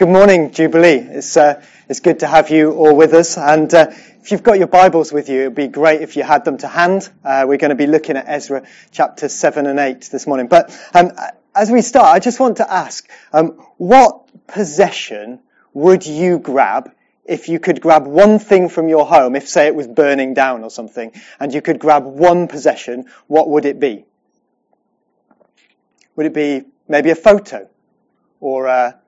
Good morning, Jubilee. It's, uh, it's good to have you all with us. And uh, if you've got your Bibles with you, it would be great if you had them to hand. Uh, we're going to be looking at Ezra chapter 7 and 8 this morning. But um, as we start, I just want to ask, um, what possession would you grab if you could grab one thing from your home, if say it was burning down or something, and you could grab one possession, what would it be? Would it be maybe a photo or a,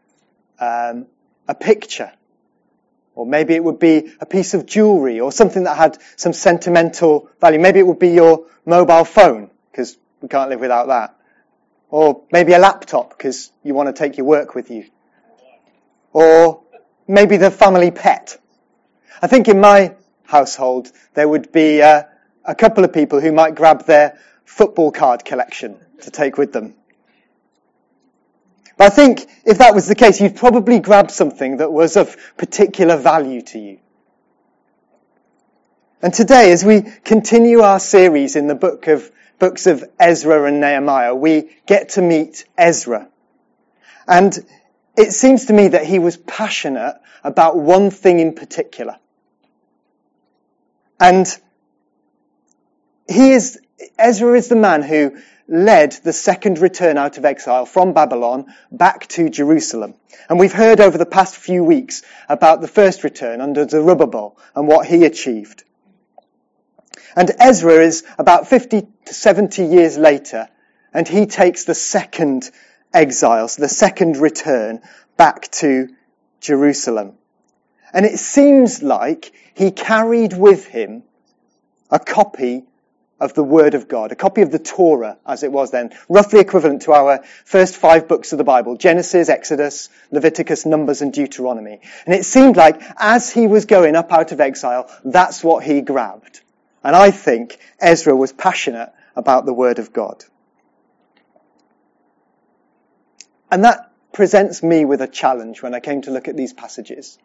um, a picture. Or maybe it would be a piece of jewelry or something that had some sentimental value. Maybe it would be your mobile phone, because we can't live without that. Or maybe a laptop, because you want to take your work with you. Or maybe the family pet. I think in my household there would be uh, a couple of people who might grab their football card collection to take with them. But I think if that was the case, you'd probably grab something that was of particular value to you. And today, as we continue our series in the book of, books of Ezra and Nehemiah, we get to meet Ezra. And it seems to me that he was passionate about one thing in particular. And he is, Ezra is the man who led the second return out of exile from Babylon back to Jerusalem. And we've heard over the past few weeks about the first return under Zerubbabel and what he achieved. And Ezra is about 50 to 70 years later, and he takes the second exile, so the second return back to Jerusalem. And it seems like he carried with him a copy of the Word of God, a copy of the Torah as it was then, roughly equivalent to our first five books of the Bible, Genesis, Exodus, Leviticus, Numbers, and Deuteronomy. And it seemed like as he was going up out of exile, that's what he grabbed. And I think Ezra was passionate about the Word of God. And that presents me with a challenge when I came to look at these passages.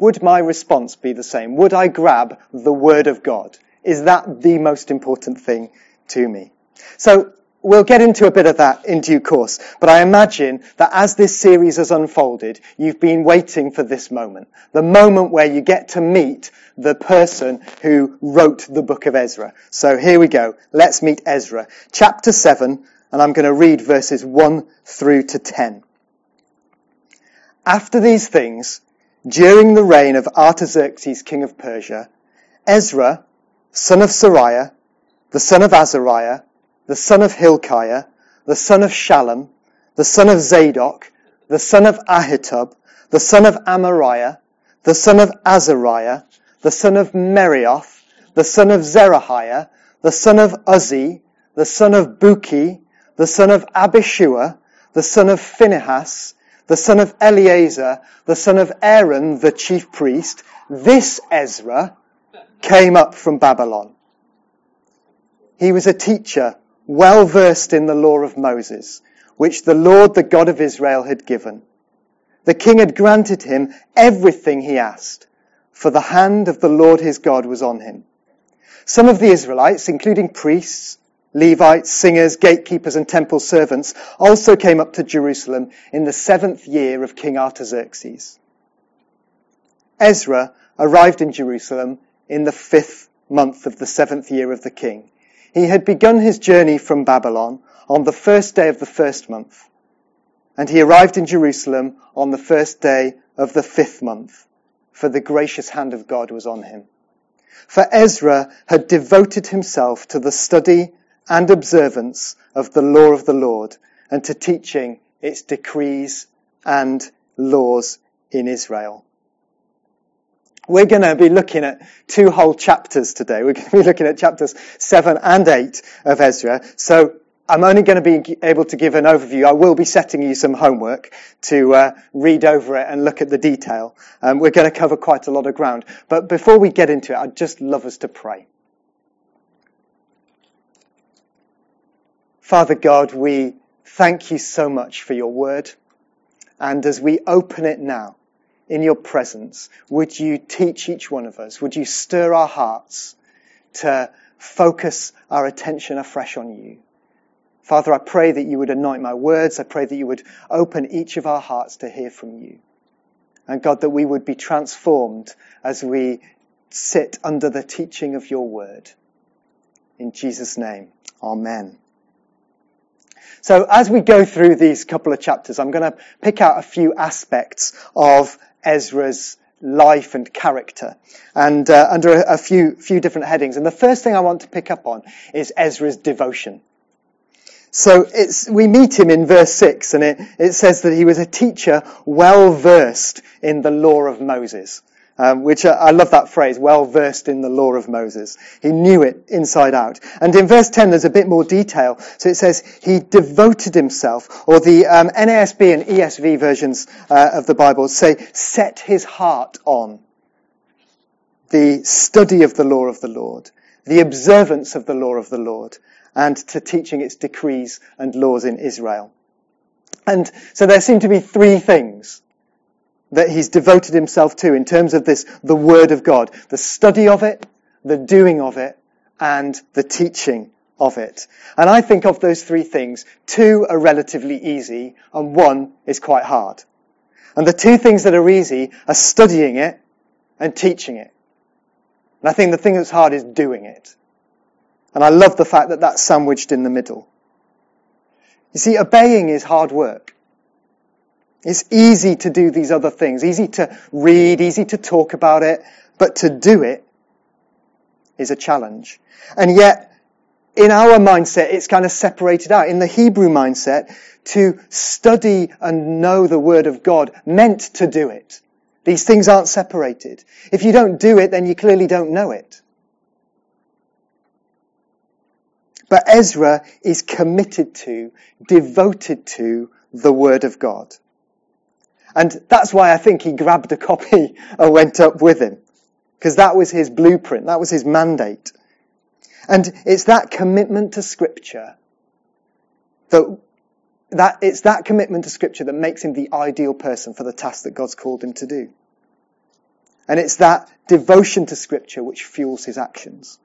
Would my response be the same? Would I grab the Word of God? Is that the most important thing to me? So we'll get into a bit of that in due course, but I imagine that as this series has unfolded, you've been waiting for this moment. The moment where you get to meet the person who wrote the book of Ezra. So here we go. Let's meet Ezra. Chapter 7, and I'm going to read verses 1 through to 10. After these things, during the reign of Artaxerxes, king of Persia, Ezra, son of Seraiah, the son of Azariah, the son of Hilkiah, the son of Shallum, the son of Zadok, the son of Ahitub, the son of Amariah, the son of Azariah, the son of Meraioth, the son of Zerahiah, the son of Uzzi, the son of Bukki, the son of Abishua, the son of Phinehas, the son of Eleazar, the son of Aaron, the chief priest, this Ezra, came up from Babylon. He was a teacher well versed in the law of Moses, which the Lord, the God of Israel, had given. The king had granted him everything he asked, for the hand of the Lord his God was on him. Some of the Israelites, including priests, Levites, singers, gatekeepers, and temple servants, also came up to Jerusalem in the seventh year of King Artaxerxes. Ezra arrived in Jerusalem in the fifth month of the seventh year of the king. He had begun his journey from Babylon on the first day of the first month, and he arrived in Jerusalem on the first day of the fifth month, for the gracious hand of God was on him. For Ezra had devoted himself to the study and observance of the law of the Lord and to teaching its decrees and laws in Israel. We're going to be looking at two whole chapters today. We're going to be looking at chapters 7 and 8 of Ezra. So I'm only going to be able to give an overview. I will be setting you some homework to uh, read over it and look at the detail. Um, we're going to cover quite a lot of ground. But before we get into it, I'd just love us to pray. Father God, we thank you so much for your word. And as we open it now, in your presence, would you teach each one of us? Would you stir our hearts to focus our attention afresh on you? Father, I pray that you would anoint my words. I pray that you would open each of our hearts to hear from you. And God, that we would be transformed as we sit under the teaching of your word. In Jesus' name, amen. So as we go through these couple of chapters, I'm going to pick out a few aspects of Ezra's life and character, and uh, under a, a few few different headings. And the first thing I want to pick up on is Ezra's devotion. So we meet him in verse 6, and it, it says that he was a teacher well versed in the law of Moses um, which uh, I love that phrase, well versed in the law of Moses. He knew it inside out. And in verse 10, there's a bit more detail. So it says, he devoted himself, or the um, NASB and ESV versions uh, of the Bible say, set his heart on the study of the law of the Lord, the observance of the law of the Lord, and to teaching its decrees and laws in Israel. And so there seem to be three things that he's devoted himself to in terms of this, the Word of God. The study of it, the doing of it, and the teaching of it. And I think of those three things, two are relatively easy and one is quite hard. And the two things that are easy are studying it and teaching it. And I think the thing that's hard is doing it. And I love the fact that that's sandwiched in the middle. You see, obeying is hard work. It's easy to do these other things, easy to read, easy to talk about it, but to do it is a challenge. And yet, in our mindset, it's kind of separated out. In the Hebrew mindset, to study and know the Word of God meant to do it. These things aren't separated. If you don't do it, then you clearly don't know it. But Ezra is committed to, devoted to the Word of God. And that's why I think he grabbed a copy and went up with him. Because that was his blueprint. That was his mandate. And it's that commitment to scripture that, that it's that commitment to scripture that makes him the ideal person for the task that God's called him to do. And it's that devotion to scripture which fuels his actions.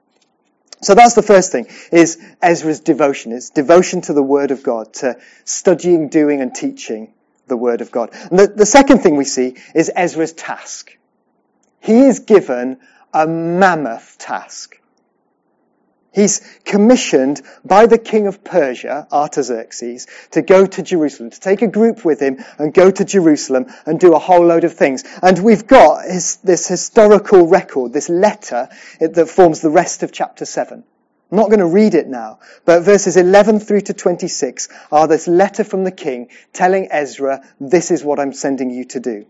So that's the first thing, is Ezra's devotion, is devotion to the Word of God, to studying, doing, and teaching the Word of God. And the, the second thing we see is Ezra's task. He is given a mammoth task. He's commissioned by the king of Persia, Artaxerxes, to go to Jerusalem, to take a group with him and go to Jerusalem and do a whole load of things. And we've got his, this historical record, this letter that forms the rest of chapter 7. I'm not going to read it now, but verses 11 through to 26 are this letter from the king telling Ezra, this is what I'm sending you to do.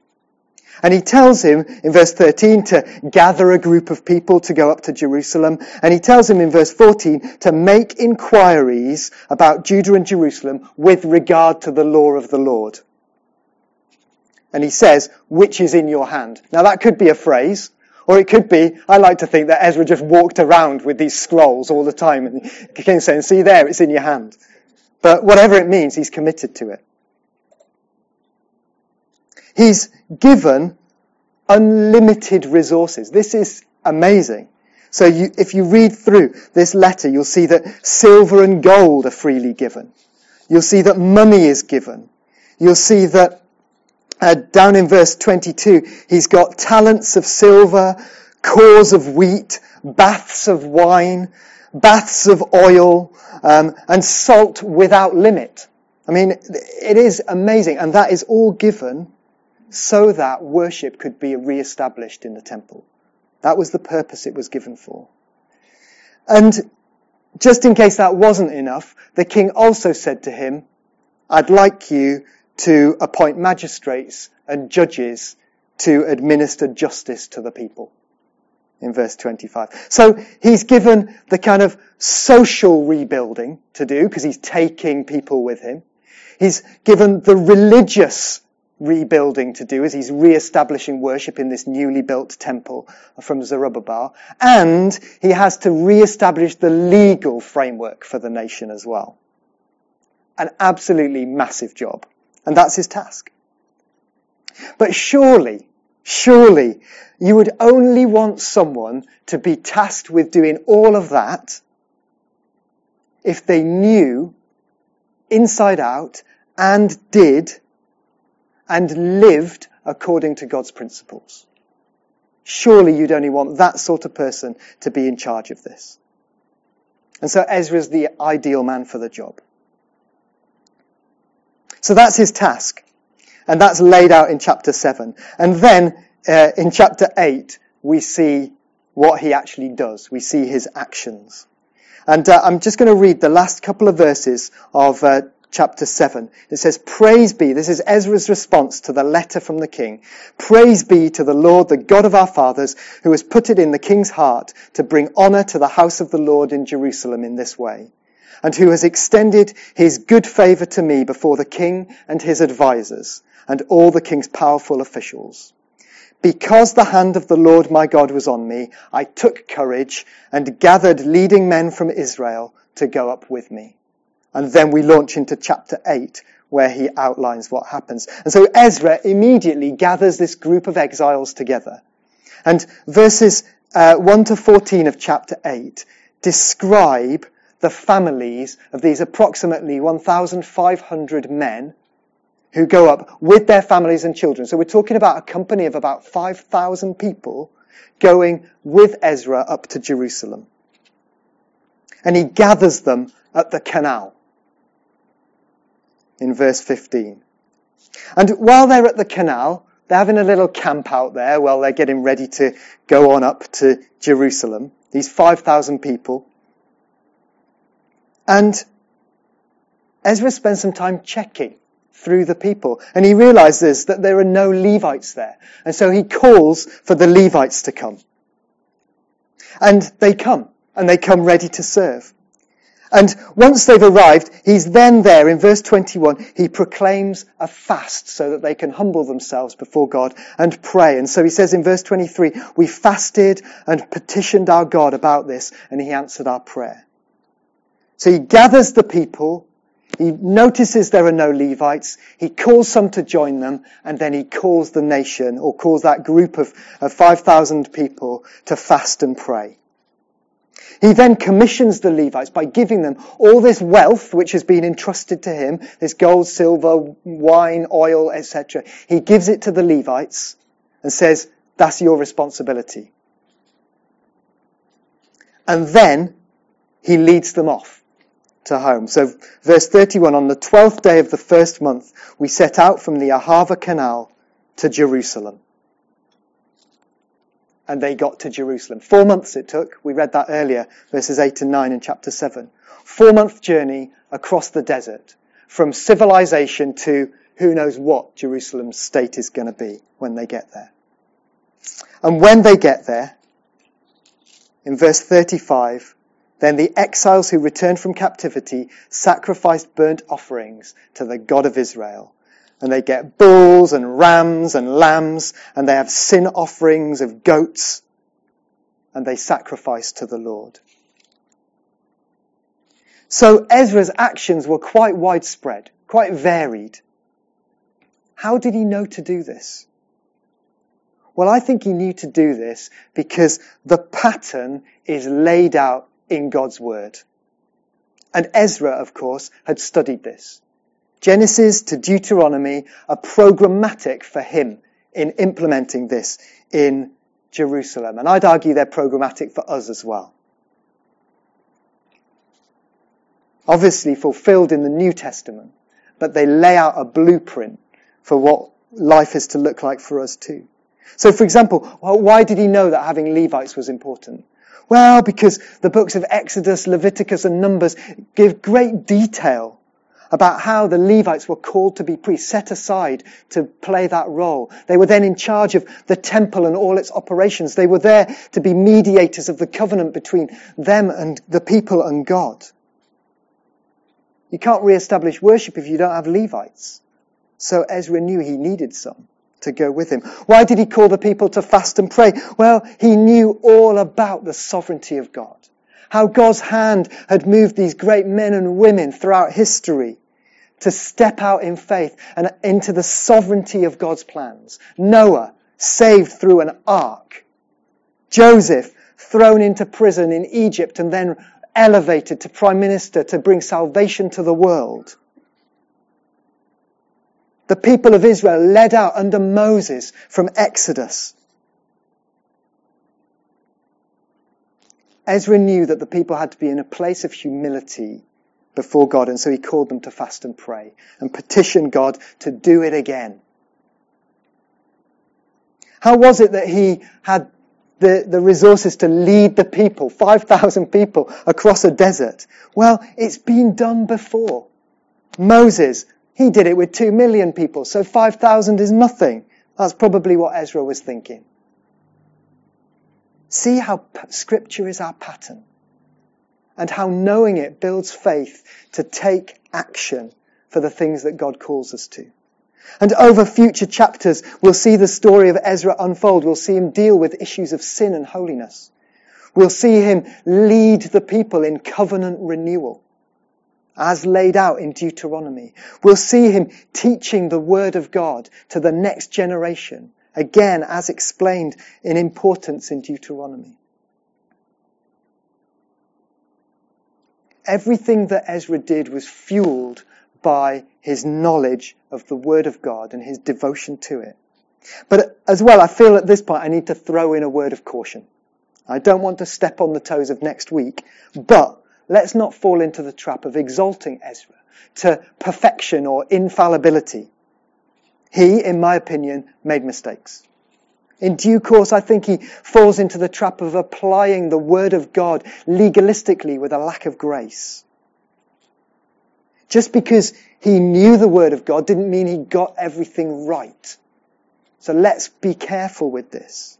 And he tells him in verse 13 to gather a group of people to go up to Jerusalem. And he tells him in verse 14 to make inquiries about Judah and Jerusalem with regard to the law of the Lord. And he says, which is in your hand. Now that could be a phrase. Or it could be, I like to think that Ezra just walked around with these scrolls all the time and king saying, see there, it's in your hand. But whatever it means, he's committed to it. He's given unlimited resources. This is amazing. So you, if you read through this letter, you'll see that silver and gold are freely given. You'll see that money is given. You'll see that uh, down in verse 22, he's got talents of silver, cores of wheat, baths of wine, baths of oil, um, and salt without limit. I mean, it is amazing, and that is all given so that worship could be re-established in the temple. That was the purpose it was given for. And just in case that wasn't enough, the king also said to him, I'd like you to appoint magistrates and judges to administer justice to the people. In verse 25. So he's given the kind of social rebuilding to do because he's taking people with him. He's given the religious rebuilding to do as he's re-establishing worship in this newly built temple from Zerubbabel. And he has to re-establish the legal framework for the nation as well. An absolutely massive job. And that's his task. But surely, surely, you would only want someone to be tasked with doing all of that if they knew inside out and did and lived according to God's principles. Surely you'd only want that sort of person to be in charge of this. And so Ezra is the ideal man for the job. So that's his task. And that's laid out in chapter 7. And then uh, in chapter 8, we see what he actually does. We see his actions. And uh, I'm just going to read the last couple of verses of uh, chapter 7. It says, Praise be, this is Ezra's response to the letter from the king. Praise be to the Lord, the God of our fathers, who has put it in the king's heart to bring honor to the house of the Lord in Jerusalem in this way, and who has extended his good favor to me before the king and his advisers and all the king's powerful officials. Because the hand of the Lord my God was on me, I took courage and gathered leading men from Israel to go up with me. And then we launch into chapter 8 where he outlines what happens. And so Ezra immediately gathers this group of exiles together. And verses uh, 1 to 14 of chapter 8 describe the families of these approximately 1,500 men who go up with their families and children. So we're talking about a company of about 5,000 people going with Ezra up to Jerusalem. And he gathers them at the canal in verse 15. And while they're at the canal, they're having a little camp out there while they're getting ready to go on up to Jerusalem. These 5,000 people. And Ezra spends some time checking through the people. And he realizes that there are no Levites there. And so he calls for the Levites to come. And they come. And they come ready to serve. And once they've arrived, he's then there in verse 21, he proclaims a fast so that they can humble themselves before God and pray. And so he says in verse 23, we fasted and petitioned our God about this and he answered our prayer. So he gathers the people, he notices there are no Levites, he calls some to join them, and then he calls the nation, or calls that group of, of 5,000 people to fast and pray. He then commissions the Levites by giving them all this wealth which has been entrusted to him, this gold, silver, wine, oil, etc. He gives it to the Levites and says, that's your responsibility. And then he leads them off to home. So verse 31, on the 12th day of the first month, we set out from the Ahava Canal to Jerusalem and they got to Jerusalem. Four months it took. We read that earlier, verses 8 and 9 in chapter 7. Four month journey across the desert from civilization to who knows what Jerusalem's state is going to be when they get there. And when they get there, in verse 35, then the exiles who returned from captivity sacrificed burnt offerings to the God of Israel and they get bulls and rams and lambs, and they have sin offerings of goats, and they sacrifice to the Lord. So Ezra's actions were quite widespread, quite varied. How did he know to do this? Well, I think he knew to do this because the pattern is laid out in God's Word. And Ezra, of course, had studied this. Genesis to Deuteronomy are programmatic for him in implementing this in Jerusalem. And I'd argue they're programmatic for us as well. Obviously fulfilled in the New Testament, but they lay out a blueprint for what life is to look like for us too. So for example, why did he know that having Levites was important? Well, because the books of Exodus, Leviticus and Numbers give great detail about how the Levites were called to be priests, set aside to play that role. They were then in charge of the temple and all its operations. They were there to be mediators of the covenant between them and the people and God. You can't re-establish worship if you don't have Levites. So Ezra knew he needed some to go with him. Why did he call the people to fast and pray? Well, he knew all about the sovereignty of God. How God's hand had moved these great men and women throughout history to step out in faith and into the sovereignty of God's plans. Noah, saved through an ark. Joseph, thrown into prison in Egypt and then elevated to prime minister to bring salvation to the world. The people of Israel led out under Moses from Exodus. Ezra knew that the people had to be in a place of humility before God, and so he called them to fast and pray and petition God to do it again. How was it that he had the, the resources to lead the people, 5,000 people across a desert? Well, it's been done before. Moses, he did it with 2 million people, so 5,000 is nothing. That's probably what Ezra was thinking. See how scripture is our pattern and how knowing it builds faith to take action for the things that God calls us to. And over future chapters, we'll see the story of Ezra unfold. We'll see him deal with issues of sin and holiness. We'll see him lead the people in covenant renewal, as laid out in Deuteronomy. We'll see him teaching the word of God to the next generation, again, as explained in importance in Deuteronomy. Everything that Ezra did was fueled by his knowledge of the Word of God and his devotion to it. But as well, I feel at this point I need to throw in a word of caution. I don't want to step on the toes of next week, but let's not fall into the trap of exalting Ezra to perfection or infallibility. He, in my opinion, made mistakes. In due course, I think he falls into the trap of applying the Word of God legalistically with a lack of grace. Just because he knew the Word of God didn't mean he got everything right. So let's be careful with this.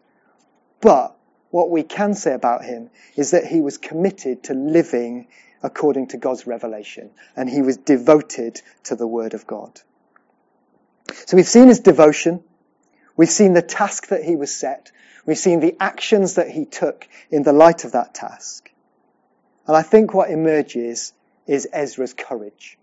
But what we can say about him is that he was committed to living according to God's revelation and he was devoted to the Word of God. So we've seen his devotion. We've seen the task that he was set. We've seen the actions that he took in the light of that task. And I think what emerges is Ezra's courage.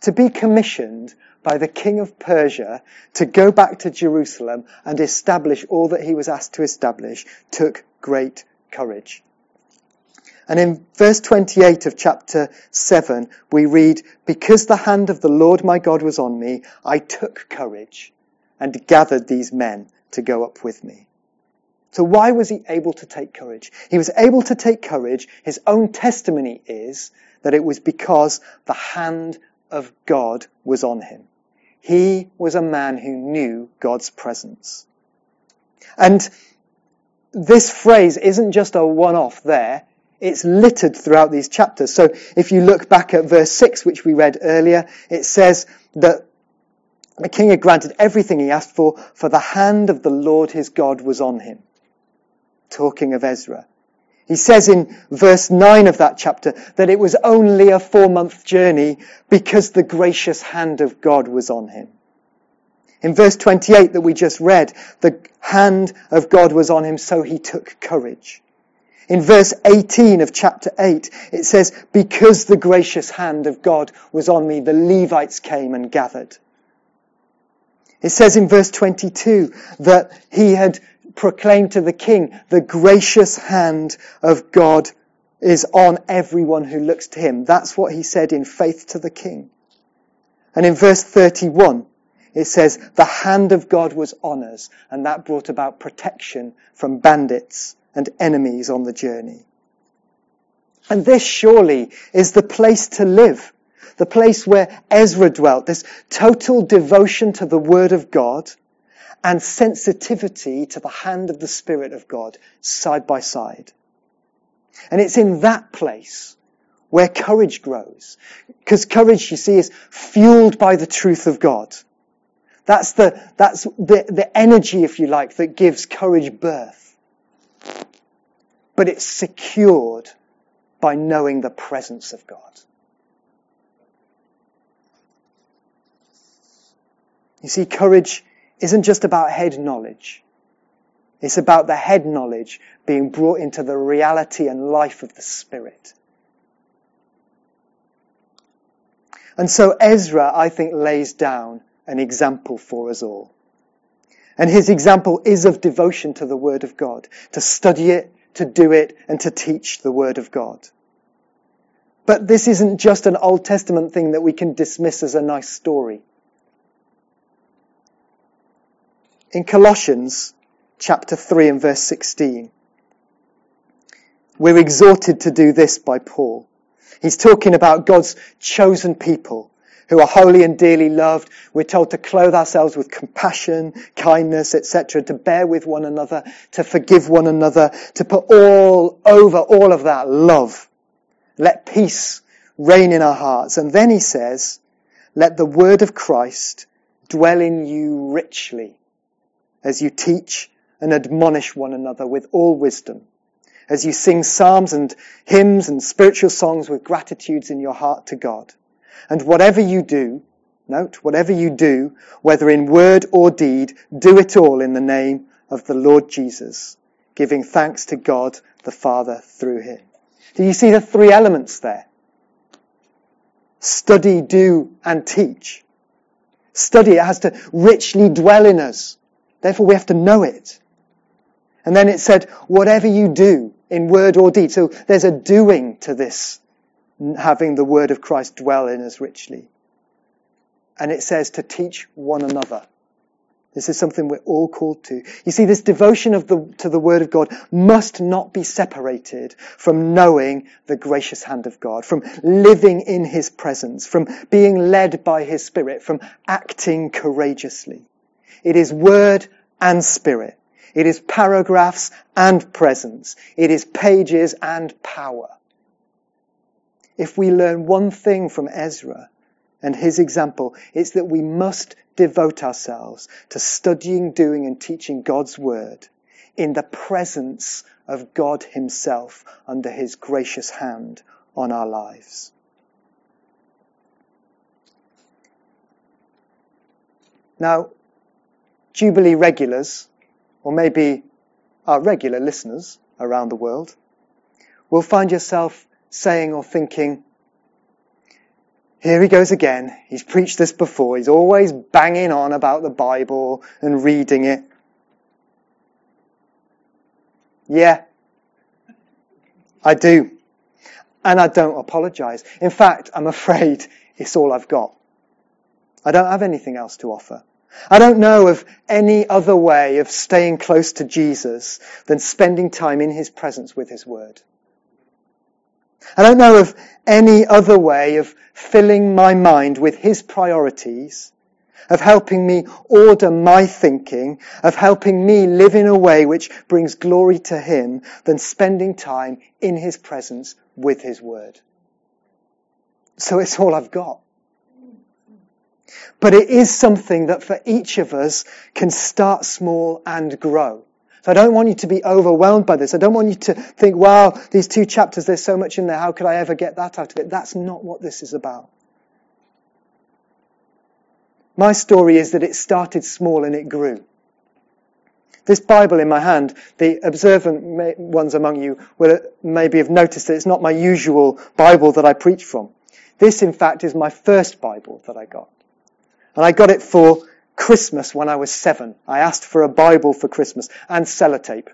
To be commissioned by the king of Persia to go back to Jerusalem and establish all that he was asked to establish took great courage. And in verse 28 of chapter 7, we read, Because the hand of the Lord my God was on me, I took courage and gathered these men to go up with me. So why was he able to take courage? He was able to take courage. His own testimony is that it was because the hand of God was on him. He was a man who knew God's presence. And this phrase isn't just a one-off there. It's littered throughout these chapters. So if you look back at verse 6, which we read earlier, it says that the king had granted everything he asked for, for the hand of the Lord his God was on him. Talking of Ezra. He says in verse 9 of that chapter that it was only a four month journey because the gracious hand of God was on him. In verse 28 that we just read, the hand of God was on him, so he took courage. In verse 18 of chapter 8, it says, because the gracious hand of God was on me, the Levites came and gathered. It says in verse 22 that he had proclaimed to the king, the gracious hand of God is on everyone who looks to him. That's what he said in faith to the king. And in verse 31, it says, the hand of God was on us, and that brought about protection from bandits and enemies on the journey. And this surely is the place to live. The place where Ezra dwelt. This total devotion to the Word of God and sensitivity to the hand of the Spirit of God side by side. And it's in that place where courage grows. Because courage, you see, is fueled by the truth of God. That's the, that's the, the energy, if you like, that gives courage birth but it's secured by knowing the presence of God. You see, courage isn't just about head knowledge. It's about the head knowledge being brought into the reality and life of the Spirit. And so Ezra, I think, lays down an example for us all. And his example is of devotion to the Word of God, to study it, to do it and to teach the Word of God. But this isn't just an Old Testament thing that we can dismiss as a nice story. In Colossians chapter 3 and verse 16, we're exhorted to do this by Paul. He's talking about God's chosen people who are holy and dearly loved. We're told to clothe ourselves with compassion, kindness, etc., to bear with one another, to forgive one another, to put all over all of that love. Let peace reign in our hearts. And then he says, let the word of Christ dwell in you richly as you teach and admonish one another with all wisdom as you sing psalms and hymns and spiritual songs with gratitudes in your heart to God. And whatever you do, note, whatever you do, whether in word or deed, do it all in the name of the Lord Jesus, giving thanks to God the Father through him. Do you see the three elements there? Study, do, and teach. Study, it has to richly dwell in us. Therefore we have to know it. And then it said, whatever you do in word or deed. So there's a doing to this, having the word of Christ dwell in us richly. And it says to teach one another. This is something we're all called to. You see, this devotion of the, to the Word of God must not be separated from knowing the gracious hand of God, from living in His presence, from being led by His Spirit, from acting courageously. It is Word and Spirit. It is paragraphs and presence. It is pages and power. If we learn one thing from Ezra and his example, it's that we must devote ourselves to studying, doing and teaching God's word in the presence of God himself under his gracious hand on our lives. Now, Jubilee regulars or maybe our regular listeners around the world, will find yourself saying or thinking, here he goes again. He's preached this before. He's always banging on about the Bible and reading it. Yeah, I do. And I don't apologize. In fact, I'm afraid it's all I've got. I don't have anything else to offer. I don't know of any other way of staying close to Jesus than spending time in His presence with His Word. I don't know of any other way of filling my mind with His priorities, of helping me order my thinking, of helping me live in a way which brings glory to Him than spending time in His presence with His Word. So it's all I've got. But it is something that for each of us can start small and grow. So I don't want you to be overwhelmed by this. I don't want you to think, wow, these two chapters, there's so much in there. How could I ever get that out of it? That's not what this is about. My story is that it started small and it grew. This Bible in my hand, the observant ones among you will maybe have noticed that it's not my usual Bible that I preach from. This, in fact, is my first Bible that I got. And I got it for Christmas when I was seven. I asked for a Bible for Christmas and sellotape.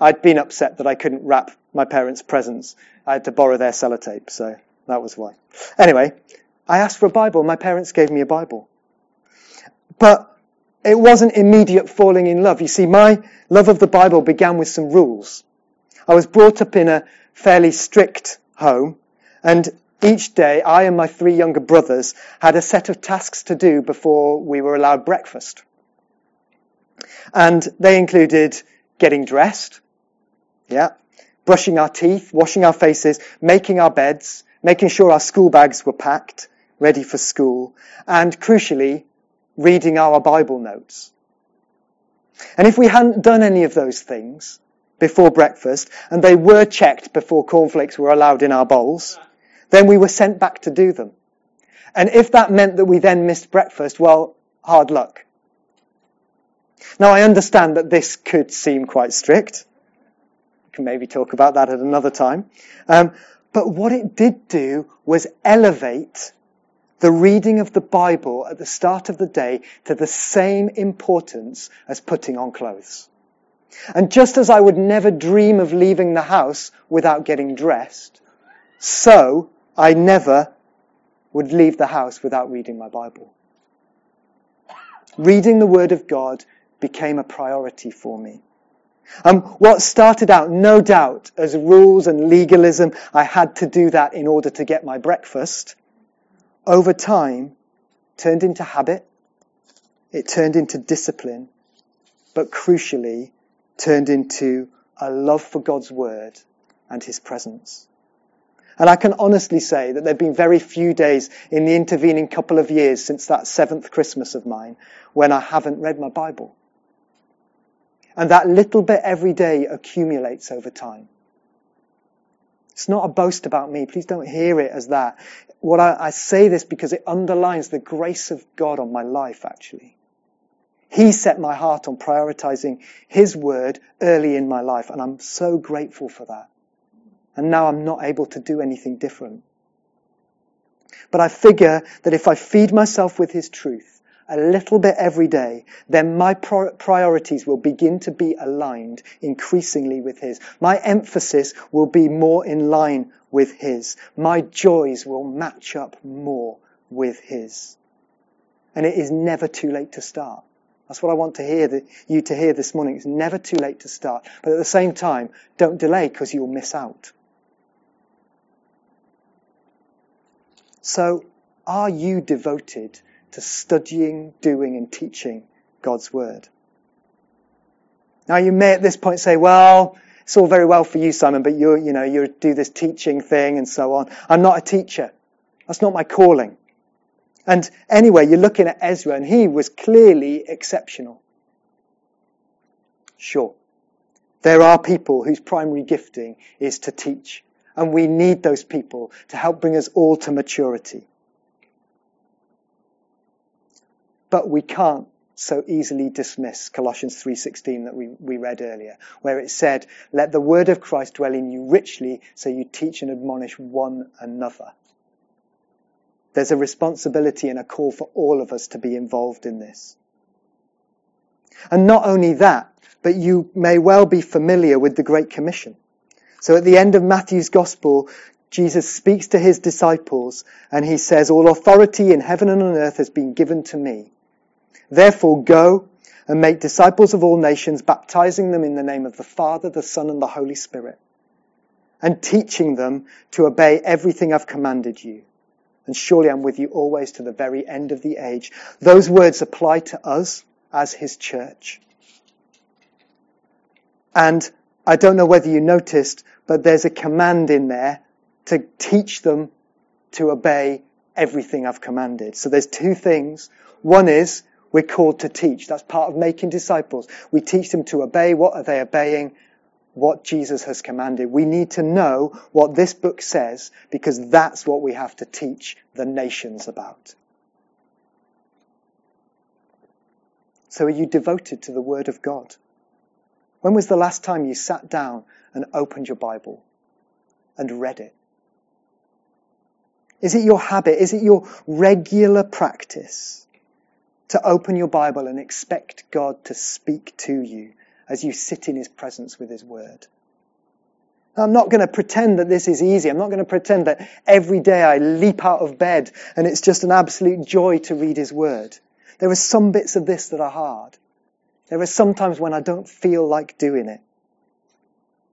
I'd been upset that I couldn't wrap my parents' presents. I had to borrow their sellotape, so that was why. Anyway, I asked for a Bible. My parents gave me a Bible. But it wasn't immediate falling in love. You see, my love of the Bible began with some rules. I was brought up in a fairly strict home, and each day, I and my three younger brothers had a set of tasks to do before we were allowed breakfast. And they included getting dressed, yeah, brushing our teeth, washing our faces, making our beds, making sure our school bags were packed, ready for school, and crucially, reading our Bible notes. And if we hadn't done any of those things before breakfast, and they were checked before cornflakes were allowed in our bowls, then we were sent back to do them. And if that meant that we then missed breakfast, well, hard luck. Now I understand that this could seem quite strict. We can maybe talk about that at another time. Um, but what it did do was elevate the reading of the Bible at the start of the day to the same importance as putting on clothes. And just as I would never dream of leaving the house without getting dressed, So I never would leave the house without reading my Bible. Reading the Word of God became a priority for me. Um, what started out, no doubt, as rules and legalism, I had to do that in order to get my breakfast, over time turned into habit, it turned into discipline, but crucially turned into a love for God's Word and His presence. And I can honestly say that there have been very few days in the intervening couple of years since that seventh Christmas of mine when I haven't read my Bible. And that little bit every day accumulates over time. It's not a boast about me. Please don't hear it as that. What I, I say this because it underlines the grace of God on my life, actually. He set my heart on prioritizing His word early in my life, and I'm so grateful for that. And now I'm not able to do anything different. But I figure that if I feed myself with His truth, a little bit every day, then my priorities will begin to be aligned increasingly with His. My emphasis will be more in line with His. My joys will match up more with His. And it is never too late to start. That's what I want to hear the, you to hear this morning. It's never too late to start. But at the same time, don't delay because you'll miss out. So, are you devoted to studying, doing, and teaching God's Word. Now you may at this point say, well, it's all very well for you, Simon, but you you know, you do this teaching thing and so on. I'm not a teacher. That's not my calling. And anyway, you're looking at Ezra and he was clearly exceptional. Sure. There are people whose primary gifting is to teach. And we need those people to help bring us all to maturity. But we can't so easily dismiss Colossians 3:16 that we, we read earlier, where it said, "Let the word of Christ dwell in you richly, so you teach and admonish one another." There's a responsibility and a call for all of us to be involved in this. And not only that, but you may well be familiar with the Great Commission. So at the end of Matthew's Gospel, Jesus speaks to his disciples and he says, All authority in heaven and on earth has been given to me. Therefore go and make disciples of all nations, baptizing them in the name of the Father, the Son, and the Holy Spirit, and teaching them to obey everything I've commanded you. And surely I'm with you always to the very end of the age. Those words apply to us as his church. And I don't know whether you noticed, but there's a command in there to teach them to obey everything I've commanded. So there's two things. One is we're called to teach. That's part of making disciples. We teach them to obey. What are they obeying? What Jesus has commanded. We need to know what this book says because that's what we have to teach the nations about. So are you devoted to the Word of God? When was the last time you sat down and opened your Bible and read it? Is it your habit? Is it your regular practice? to open your Bible and expect God to speak to you as you sit in His presence with His Word. I'm not going to pretend that this is easy. I'm not going to pretend that every day I leap out of bed and it's just an absolute joy to read His Word. There are some bits of this that are hard. There are some times when I don't feel like doing it.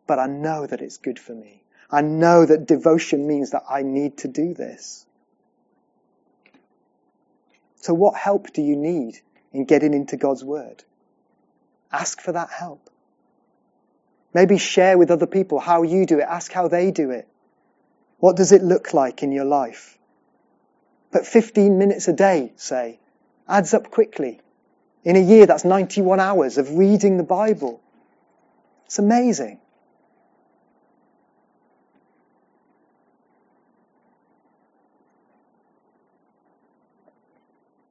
But I know that it's good for me. I know that devotion means that I need to do this. So what help do you need in getting into God's Word? Ask for that help. Maybe share with other people how you do it. Ask how they do it. What does it look like in your life? But 15 minutes a day, say, adds up quickly. In a year, that's 91 hours of reading the Bible. It's amazing.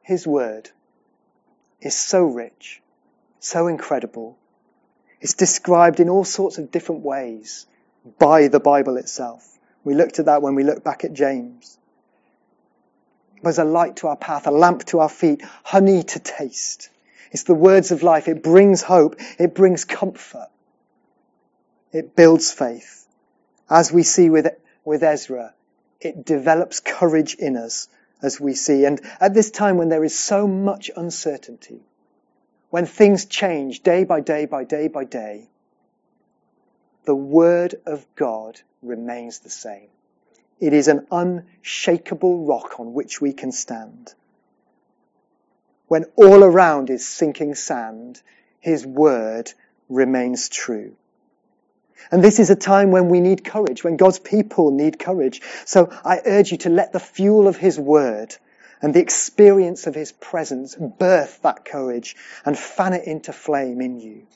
His word is so rich, so incredible. It's described in all sorts of different ways by the Bible itself. We looked at that when we looked back at James. There's a light to our path, a lamp to our feet, honey to taste. It's the words of life. It brings hope. It brings comfort. It builds faith. As we see with with Ezra, it develops courage in us as we see. And at this time when there is so much uncertainty, when things change day by day by day by day, the Word of God remains the same. It is an unshakable rock on which we can stand. When all around is sinking sand, His Word remains true. And this is a time when we need courage, when God's people need courage. So I urge you to let the fuel of His Word and the experience of His presence birth that courage and fan it into flame in you.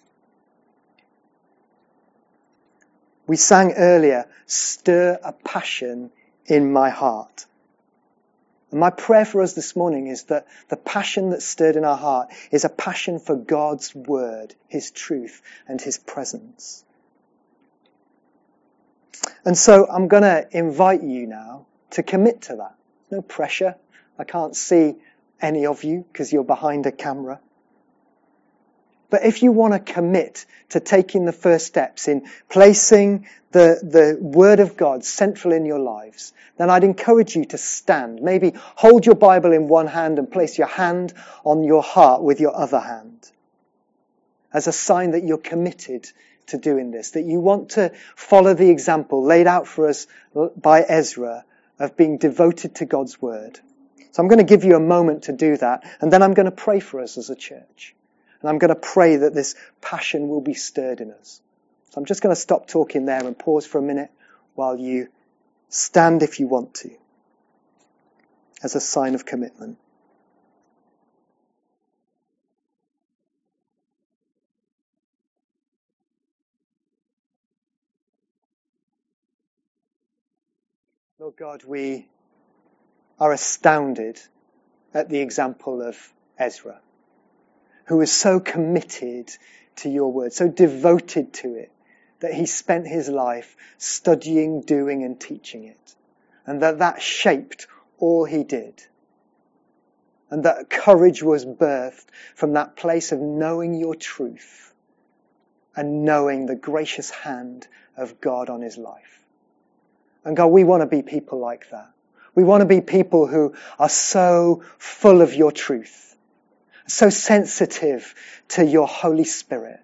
We sang earlier, stir a passion in my heart. And my prayer for us this morning is that the passion that's stirred in our heart is a passion for God's word, His truth, and His presence. And so I'm going to invite you now to commit to that. No pressure. I can't see any of you because you're behind a camera. But if you want to commit to taking the first steps in placing the, the Word of God central in your lives, then I'd encourage you to stand. Maybe hold your Bible in one hand and place your hand on your heart with your other hand as a sign that you're committed to doing this, that you want to follow the example laid out for us by Ezra of being devoted to God's Word. So I'm going to give you a moment to do that, and then I'm going to pray for us as a church. And I'm going to pray that this passion will be stirred in us. So I'm just going to stop talking there and pause for a minute while you stand if you want to as a sign of commitment. Lord God, we are astounded at the example of Ezra who was so committed to your word, so devoted to it, that he spent his life studying, doing, and teaching it. And that that shaped all he did. And that courage was birthed from that place of knowing your truth and knowing the gracious hand of God on his life. And God, we want to be people like that. We want to be people who are so full of your truth so sensitive to your Holy Spirit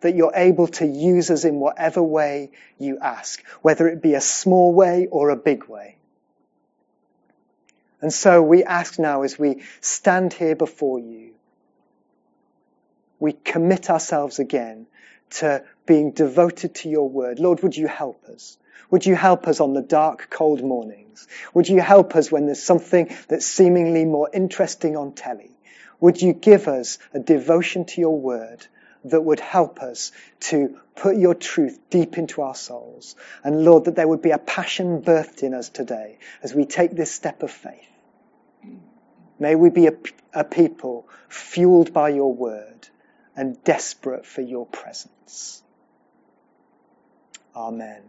that you're able to use us in whatever way you ask, whether it be a small way or a big way. And so we ask now as we stand here before you, we commit ourselves again to being devoted to your word. Lord, would you help us? Would you help us on the dark, cold mornings? Would you help us when there's something that's seemingly more interesting on telly? Would you give us a devotion to your word that would help us to put your truth deep into our souls? And Lord, that there would be a passion birthed in us today as we take this step of faith. May we be a, a people fueled by your word and desperate for your presence. Amen.